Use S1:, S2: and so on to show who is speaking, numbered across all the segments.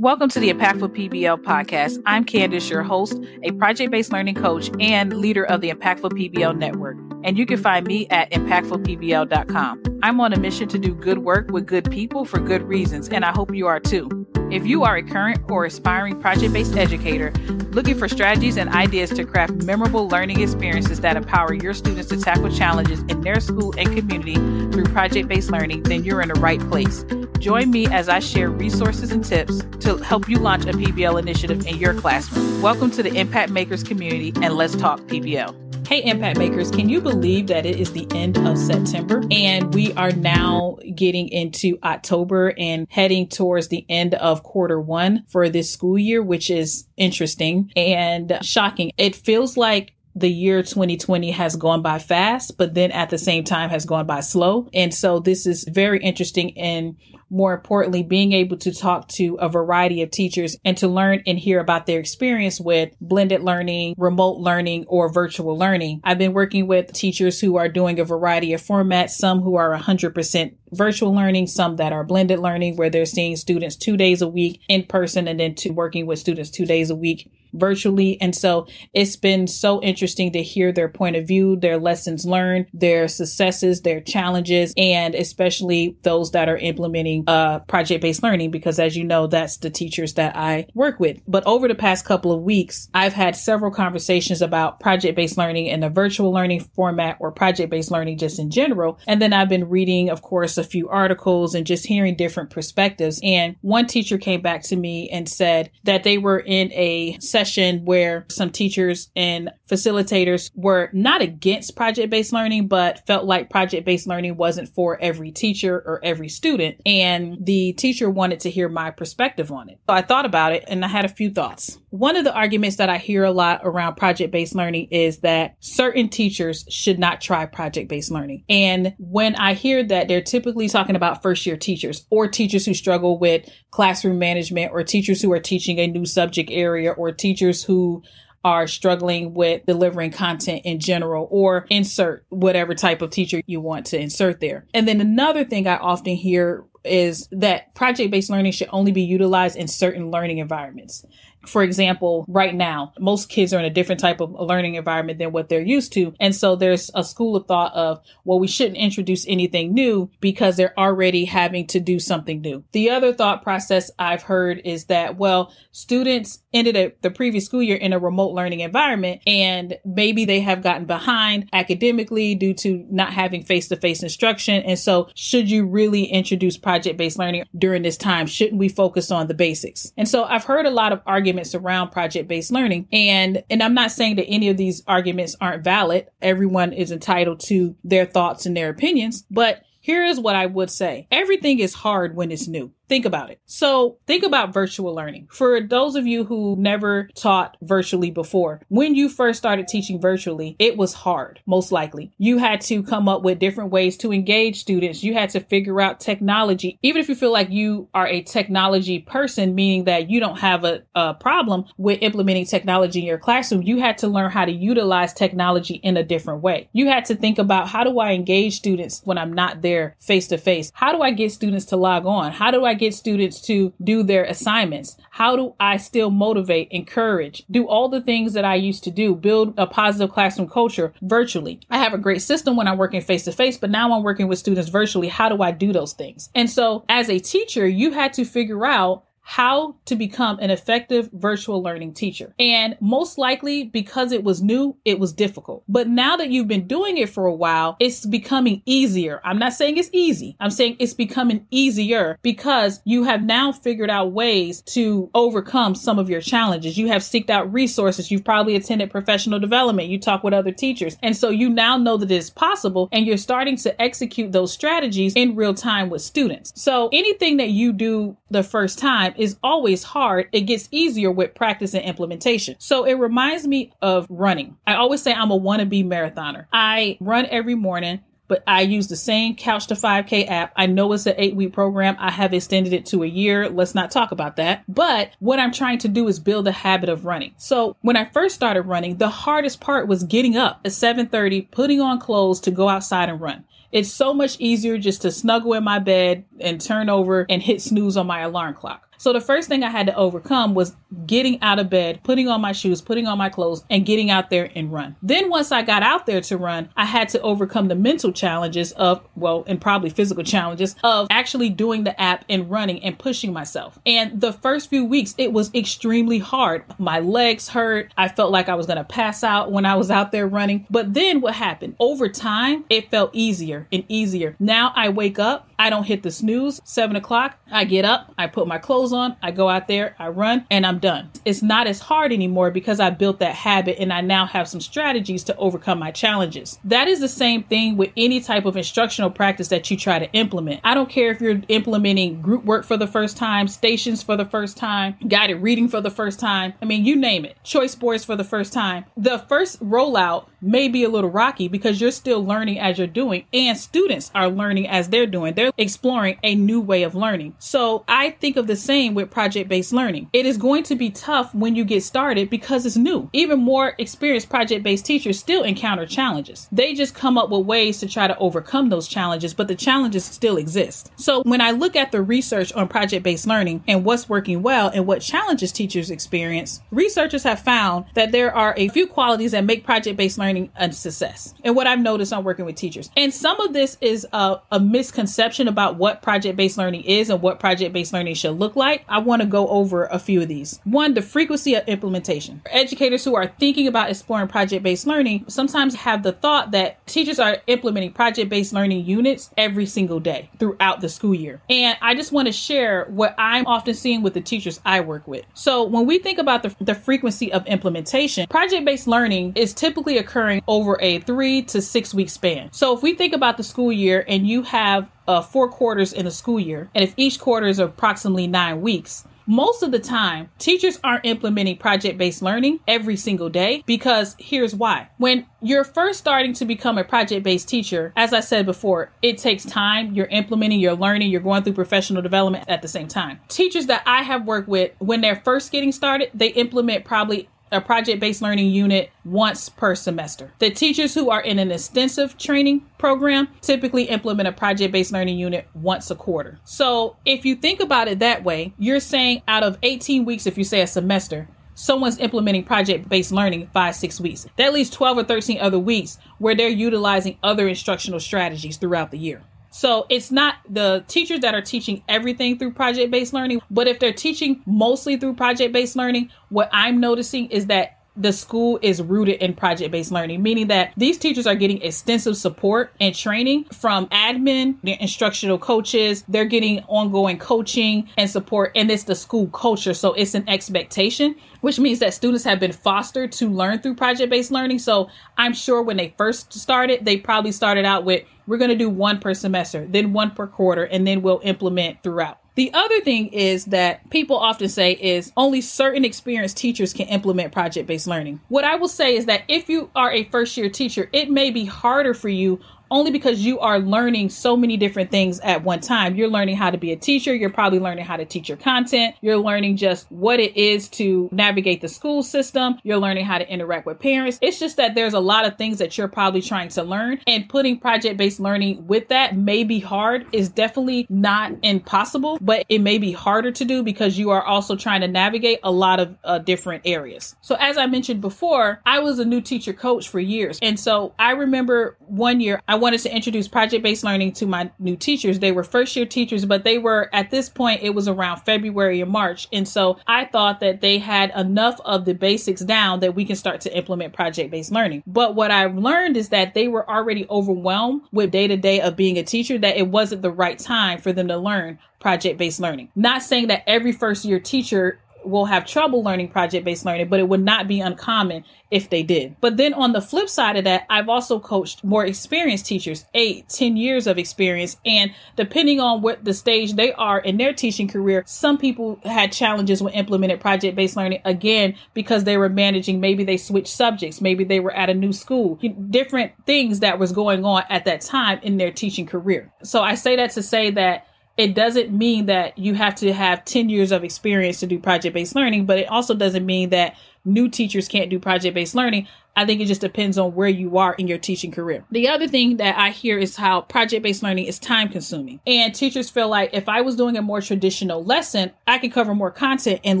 S1: Welcome to the Impactful PBL podcast. I'm Candice, your host, a project based learning coach and leader of the Impactful PBL network. And you can find me mm-hmm. at impactfulpbl.com. I'm on a mission to do good work with good people for good reasons, and I hope you are too. If you are a current or aspiring project based educator looking for strategies and ideas to craft memorable learning experiences that empower your students to tackle challenges in their school and community through project based learning, then you're in the right place. Join me as I share resources and tips to help you launch a PBL initiative in your classroom. Welcome to the Impact Makers community and let's talk PBL. Hey, Impact Makers, can you believe that it is the end of September and we are now getting into October and heading towards the end of quarter one for this school year, which is interesting and shocking. It feels like the year 2020 has gone by fast, but then at the same time has gone by slow. And so this is very interesting And more importantly, being able to talk to a variety of teachers and to learn and hear about their experience with blended learning, remote learning, or virtual learning. I've been working with teachers who are doing a variety of formats, some who are 100% virtual learning, some that are blended learning, where they're seeing students two days a week in person and then to working with students two days a week virtually. And so it's been so interesting to hear their point of view, their lessons learned, their successes, their challenges, and especially those that are implementing uh, project based learning, because as you know, that's the teachers that I work with. But over the past couple of weeks, I've had several conversations about project based learning in the virtual learning format or project based learning just in general. And then I've been reading, of course, a few articles and just hearing different perspectives. And one teacher came back to me and said that they were in a session where some teachers and facilitators were not against project based learning, but felt like project based learning wasn't for every teacher or every student. And the teacher wanted to hear my perspective on it. So I thought about it and I had a few thoughts. One of the arguments that I hear a lot around project based learning is that certain teachers should not try project based learning. And when I hear that, they're typically talking about first year teachers or teachers who struggle with classroom management or teachers who are teaching a new subject area or teachers who are struggling with delivering content in general or insert whatever type of teacher you want to insert there. And then another thing I often hear is that project based learning should only be utilized in certain learning environments. For example, right now, most kids are in a different type of learning environment than what they're used to. And so there's a school of thought of, well, we shouldn't introduce anything new because they're already having to do something new. The other thought process I've heard is that, well, students ended the previous school year in a remote learning environment and maybe they have gotten behind academically due to not having face to face instruction. And so should you really introduce project based learning during this time? Shouldn't we focus on the basics? And so I've heard a lot of arguments arguments around project based learning. And, and I'm not saying that any of these arguments aren't valid. Everyone is entitled to their thoughts and their opinions, but here is what I would say. Everything is hard when it's new. Think about it. So think about virtual learning. For those of you who never taught virtually before, when you first started teaching virtually, it was hard, most likely. You had to come up with different ways to engage students. You had to figure out technology. Even if you feel like you are a technology person, meaning that you don't have a, a problem with implementing technology in your classroom, you had to learn how to utilize technology in a different way. You had to think about how do I engage students when I'm not there face to face? How do I get students to log on? How do I get students to do their assignments? How do I still motivate, encourage, do all the things that I used to do, build a positive classroom culture virtually? I have a great system when I'm working face to face, but now I'm working with students virtually. How do I do those things? And so as a teacher, you had to figure out how to become an effective virtual learning teacher. And most likely because it was new, it was difficult. But now that you've been doing it for a while, it's becoming easier. I'm not saying it's easy. I'm saying it's becoming easier because you have now figured out ways to overcome some of your challenges. You have seeked out resources. You've probably attended professional development. You talk with other teachers. And so you now know that it's possible and you're starting to execute those strategies in real time with students. So anything that you do the first time is always hard. It gets easier with practice and implementation. So it reminds me of running. I always say I'm a wannabe marathoner. I run every morning but I use the same Couch to 5K app. I know it's an eight week program. I have extended it to a year. Let's not talk about that. But what I'm trying to do is build a habit of running. So when I first started running, the hardest part was getting up at 7:30, putting on clothes to go outside and run. It's so much easier just to snuggle in my bed and turn over and hit snooze on my alarm clock. So the first thing I had to overcome was getting out of bed, putting on my shoes, putting on my clothes, and getting out there and run. Then once I got out there to run, I had to overcome the mental challenges of, well, and probably physical challenges of actually doing the app and running and pushing myself. And the first few weeks, it was extremely hard. My legs hurt. I felt like I was going to pass out when I was out there running. But then what happened? Over time, it felt easier and easier. Now I wake up, I don't hit the snooze, seven o'clock, I get up, I put my clothes on, I go out there, I run, and I'm done. It's not as hard anymore because I built that habit and I now have some strategies to overcome my challenges. That is the same thing with any type of instructional practice that you try to implement. I don't care if you're implementing group work for the first time, stations for the first time, guided reading for the first time. I mean, you name it, choice boards for the first time. The first rollout may be a little rocky because you're still learning as you're doing, and students are learning as they're doing. They're exploring a new way of learning. So I think of the same with project based learning. It is going to be tough when you get started because it's new. Even more experienced project based teachers still encounter challenges. They just come up with ways to try to overcome those challenges, but the challenges still exist. So when I look at the research on project based learning and what's working well and what challenges teachers experience, researchers have found that there are a few qualities that make project based learning a success. And what I've noticed on working with teachers. And some of this is a, a misconception about what project based learning is and what project based learning should look like. I want to go over a few of these. One, the frequency of implementation. Educators who are thinking about exploring project based learning sometimes have the thought that teachers are implementing project based learning units every single day throughout the school year. And I just want to share what I'm often seeing with the teachers I work with. So when we think about the, the frequency of implementation, project based learning is typically occurring over a three to six week span. So if we think about the school year and you have uh, four quarters in a school year, and if each quarter is approximately nine weeks, most of the time, teachers aren't implementing project based learning every single day because here's why. When you're first starting to become a project based teacher, as I said before, it takes time. You're implementing, you're learning, you're going through professional development at the same time. Teachers that I have worked with, when they're first getting started, they implement probably a project based learning unit once per semester. The teachers who are in an extensive training program typically implement a project based learning unit once a quarter. So if you think about it that way, you're saying out of 18 weeks, if you say a semester, someone's implementing project based learning five, six weeks. That leaves 12 or 13 other weeks where they're utilizing other instructional strategies throughout the year. So it's not the teachers that are teaching everything through project based learning, but if they're teaching mostly through project based learning, what I'm noticing is that the school is rooted in project based learning, meaning that these teachers are getting extensive support and training from admin, their instructional coaches. They're getting ongoing coaching and support, and it's the school culture. So it's an expectation, which means that students have been fostered to learn through project based learning. So I'm sure when they first started, they probably started out with we're going to do one per semester, then one per quarter, and then we'll implement throughout. The other thing is that people often say is only certain experienced teachers can implement project based learning. What I will say is that if you are a first year teacher, it may be harder for you only because you are learning so many different things at one time. You're learning how to be a teacher. You're probably learning how to teach your content. You're learning just what it is to navigate the school system. You're learning how to interact with parents. It's just that there's a lot of things that you're probably trying to learn and putting project based learning with that may be hard is definitely not impossible, but it may be harder to do because you are also trying to navigate a lot of uh, different areas. So as I mentioned before, I was a new teacher coach for years. And so I remember one year I wanted to introduce project based learning to my new teachers. They were first year teachers, but they were at this point, it was around February or March. And so I thought that they had enough of the basics down that we can start to implement project based learning. But what I've learned is that they were already overwhelmed with day to day of being a teacher, that it wasn't the right time for them to learn project based learning. Not saying that every first year teacher will have trouble learning project based learning, but it would not be uncommon if they did. But then on the flip side of that, I've also coached more experienced teachers, eight, ten years of experience. And depending on what the stage they are in their teaching career, some people had challenges with implemented project based learning again because they were managing, maybe they switched subjects, maybe they were at a new school, different things that was going on at that time in their teaching career. So I say that to say that it doesn't mean that you have to have 10 years of experience to do project based learning, but it also doesn't mean that new teachers can't do project based learning. I think it just depends on where you are in your teaching career. The other thing that I hear is how project based learning is time consuming. And teachers feel like if I was doing a more traditional lesson, I could cover more content in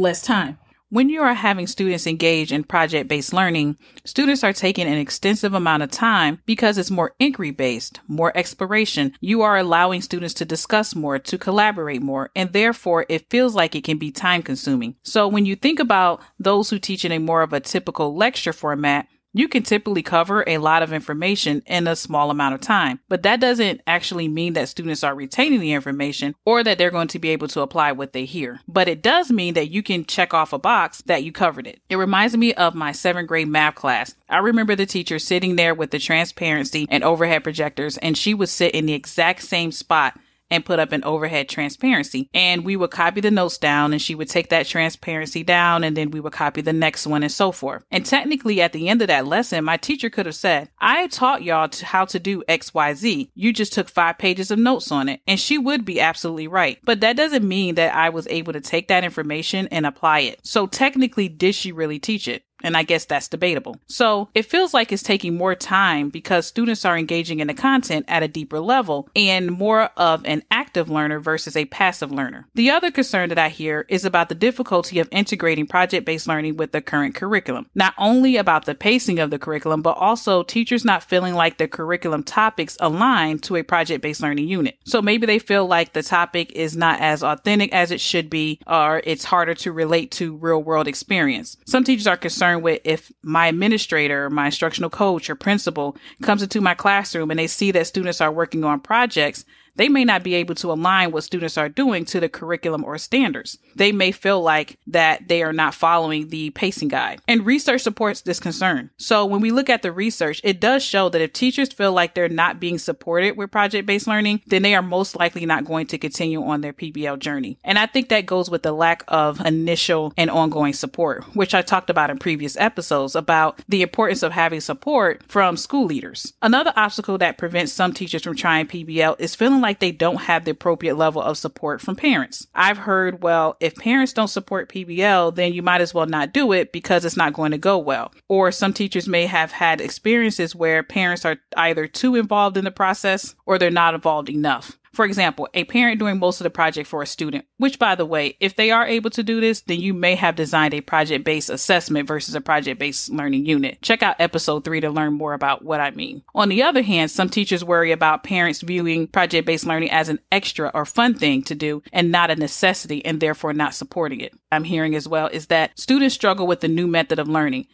S1: less time. When you are having students engage in project based learning, students are taking an extensive amount of time because it's more inquiry based, more exploration. You are allowing students to discuss more, to collaborate more, and therefore it feels like it can be time consuming. So when you think about those who teach in a more of a typical lecture format, you can typically cover a lot of information in a small amount of time, but that doesn't actually mean that students are retaining the information or that they're going to be able to apply what they hear. But it does mean that you can check off a box that you covered it. It reminds me of my seventh grade math class. I remember the teacher sitting there with the transparency and overhead projectors, and she would sit in the exact same spot and put up an overhead transparency. And we would copy the notes down and she would take that transparency down and then we would copy the next one and so forth. And technically at the end of that lesson, my teacher could have said, I taught y'all to how to do XYZ. You just took five pages of notes on it. And she would be absolutely right. But that doesn't mean that I was able to take that information and apply it. So technically, did she really teach it? And I guess that's debatable. So it feels like it's taking more time because students are engaging in the content at a deeper level and more of an active learner versus a passive learner. The other concern that I hear is about the difficulty of integrating project based learning with the current curriculum. Not only about the pacing of the curriculum, but also teachers not feeling like the curriculum topics align to a project based learning unit. So maybe they feel like the topic is not as authentic as it should be, or it's harder to relate to real world experience. Some teachers are concerned concerned with if my administrator, my instructional coach or principal comes into my classroom and they see that students are working on projects they may not be able to align what students are doing to the curriculum or standards. They may feel like that they are not following the pacing guide. And research supports this concern. So when we look at the research, it does show that if teachers feel like they're not being supported with project based learning, then they are most likely not going to continue on their PBL journey. And I think that goes with the lack of initial and ongoing support, which I talked about in previous episodes about the importance of having support from school leaders. Another obstacle that prevents some teachers from trying PBL is feeling like like they don't have the appropriate level of support from parents. I've heard, well, if parents don't support PBL, then you might as well not do it because it's not going to go well. Or some teachers may have had experiences where parents are either too involved in the process or they're not involved enough. For example, a parent doing most of the project for a student, which by the way, if they are able to do this, then you may have designed a project based assessment versus a project based learning unit. Check out episode three to learn more about what I mean. On the other hand, some teachers worry about parents viewing project based learning as an extra or fun thing to do and not a necessity and therefore not supporting it. I'm hearing as well is that students struggle with the new method of learning.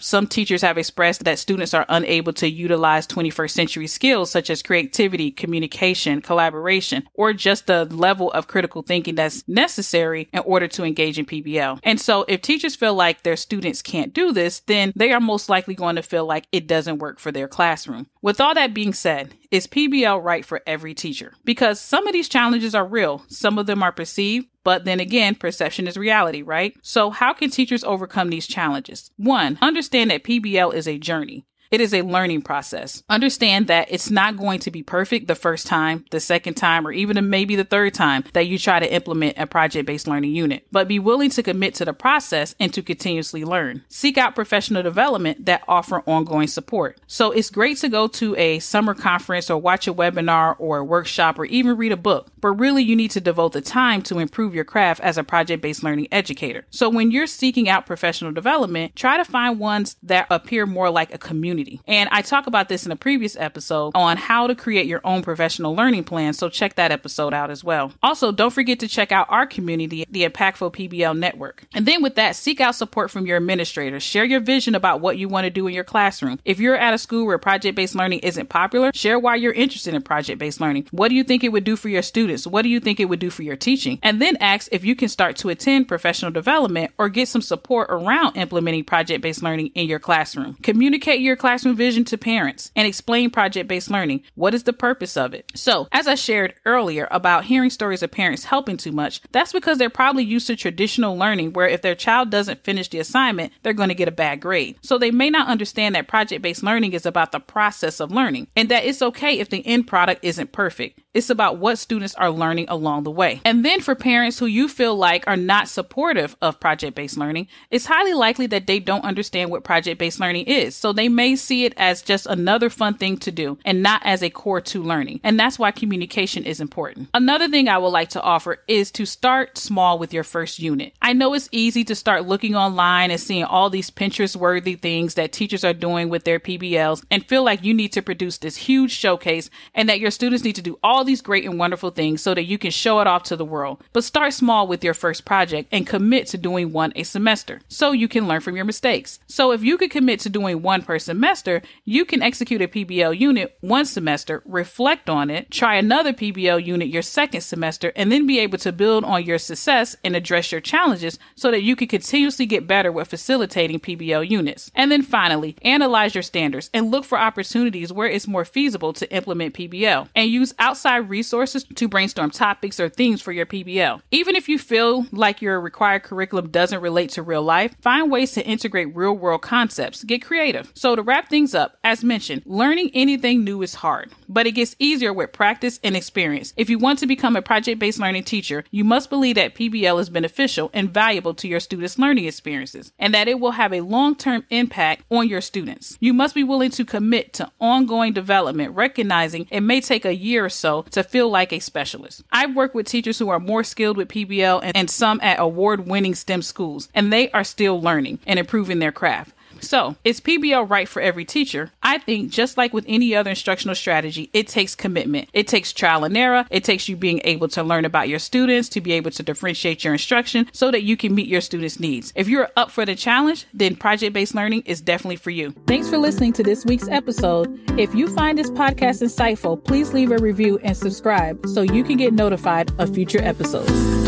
S1: Some teachers have expressed that students are unable to utilize 21st century skills such as creativity, communication, collaboration, or just the level of critical thinking that's necessary in order to engage in PBL. And so if teachers feel like their students can't do this, then they are most likely going to feel like it doesn't work for their classroom. With all that being said, is PBL right for every teacher? Because some of these challenges are real, some of them are perceived, but then again, perception is reality, right? So, how can teachers overcome these challenges? One, understand that PBL is a journey. It is a learning process. Understand that it's not going to be perfect the first time, the second time, or even maybe the third time that you try to implement a project based learning unit, but be willing to commit to the process and to continuously learn. Seek out professional development that offer ongoing support. So it's great to go to a summer conference or watch a webinar or a workshop or even read a book, but really you need to devote the time to improve your craft as a project based learning educator. So when you're seeking out professional development, try to find ones that appear more like a community community. And I talk about this in a previous episode on how to create your own professional learning plan. So check that episode out as well. Also, don't forget to check out our community, the Impactful PBL Network. And then with that, seek out support from your administrators. Share your vision about what you want to do in your classroom. If you're at a school where project based learning isn't popular, share why you're interested in project based learning. What do you think it would do for your students? What do you think it would do for your teaching? And then ask if you can start to attend professional development or get some support around implementing project based learning in your classroom. Communicate your class classroom vision to parents and explain project based learning. What is the purpose of it? So, as I shared earlier about hearing stories of parents helping too much, that's because they're probably used to traditional learning where if their child doesn't finish the assignment, they're going to get a bad grade. So, they may not understand that project based learning is about the process of learning and that it's okay if the end product isn't perfect. It's about what students are learning along the way. And then for parents who you feel like are not supportive of project based learning, it's highly likely that they don't understand what project based learning is. So they may see it as just another fun thing to do and not as a core to learning. And that's why communication is important. Another thing I would like to offer is to start small with your first unit. I know it's easy to start looking online and seeing all these Pinterest worthy things that teachers are doing with their PBLs and feel like you need to produce this huge showcase and that your students need to do all these great and wonderful things so that you can show it off to the world. But start small with your first project and commit to doing one a semester so you can learn from your mistakes. So if you could commit to doing one per semester, you can execute a PBL unit one semester, reflect on it, try another PBL unit your second semester, and then be able to build on your success and address your challenges so that you can continuously get better with facilitating PBL units. And then finally, analyze your standards and look for opportunities where it's more feasible to implement PBL and use outside resources to brainstorm topics or themes for your PBL. Even if you feel like your required curriculum doesn't relate to real life, find ways to integrate real world concepts. Get creative. So to wrap things up, as mentioned, learning anything new is hard, but it gets easier with practice and experience. If you want to become a project based learning teacher, you must believe that PBL is beneficial and valuable to your students' learning experiences and that it will have a long term impact on your students. You must be willing to commit to ongoing development, recognizing it may take a year or so to feel like a specialist. I've worked with teachers who are more skilled with PBL and, and some at award winning STEM schools, and they are still learning and improving their craft. So, is PBL right for every teacher? I think just like with any other instructional strategy, it takes commitment. It takes trial and error. It takes you being able to learn about your students, to be able to differentiate your instruction so that you can meet your students' needs. If you're up for the challenge, then project based learning is definitely for you. Thanks for listening to this week's episode. If you find this podcast insightful, please leave a review and subscribe so you can get notified of future episodes.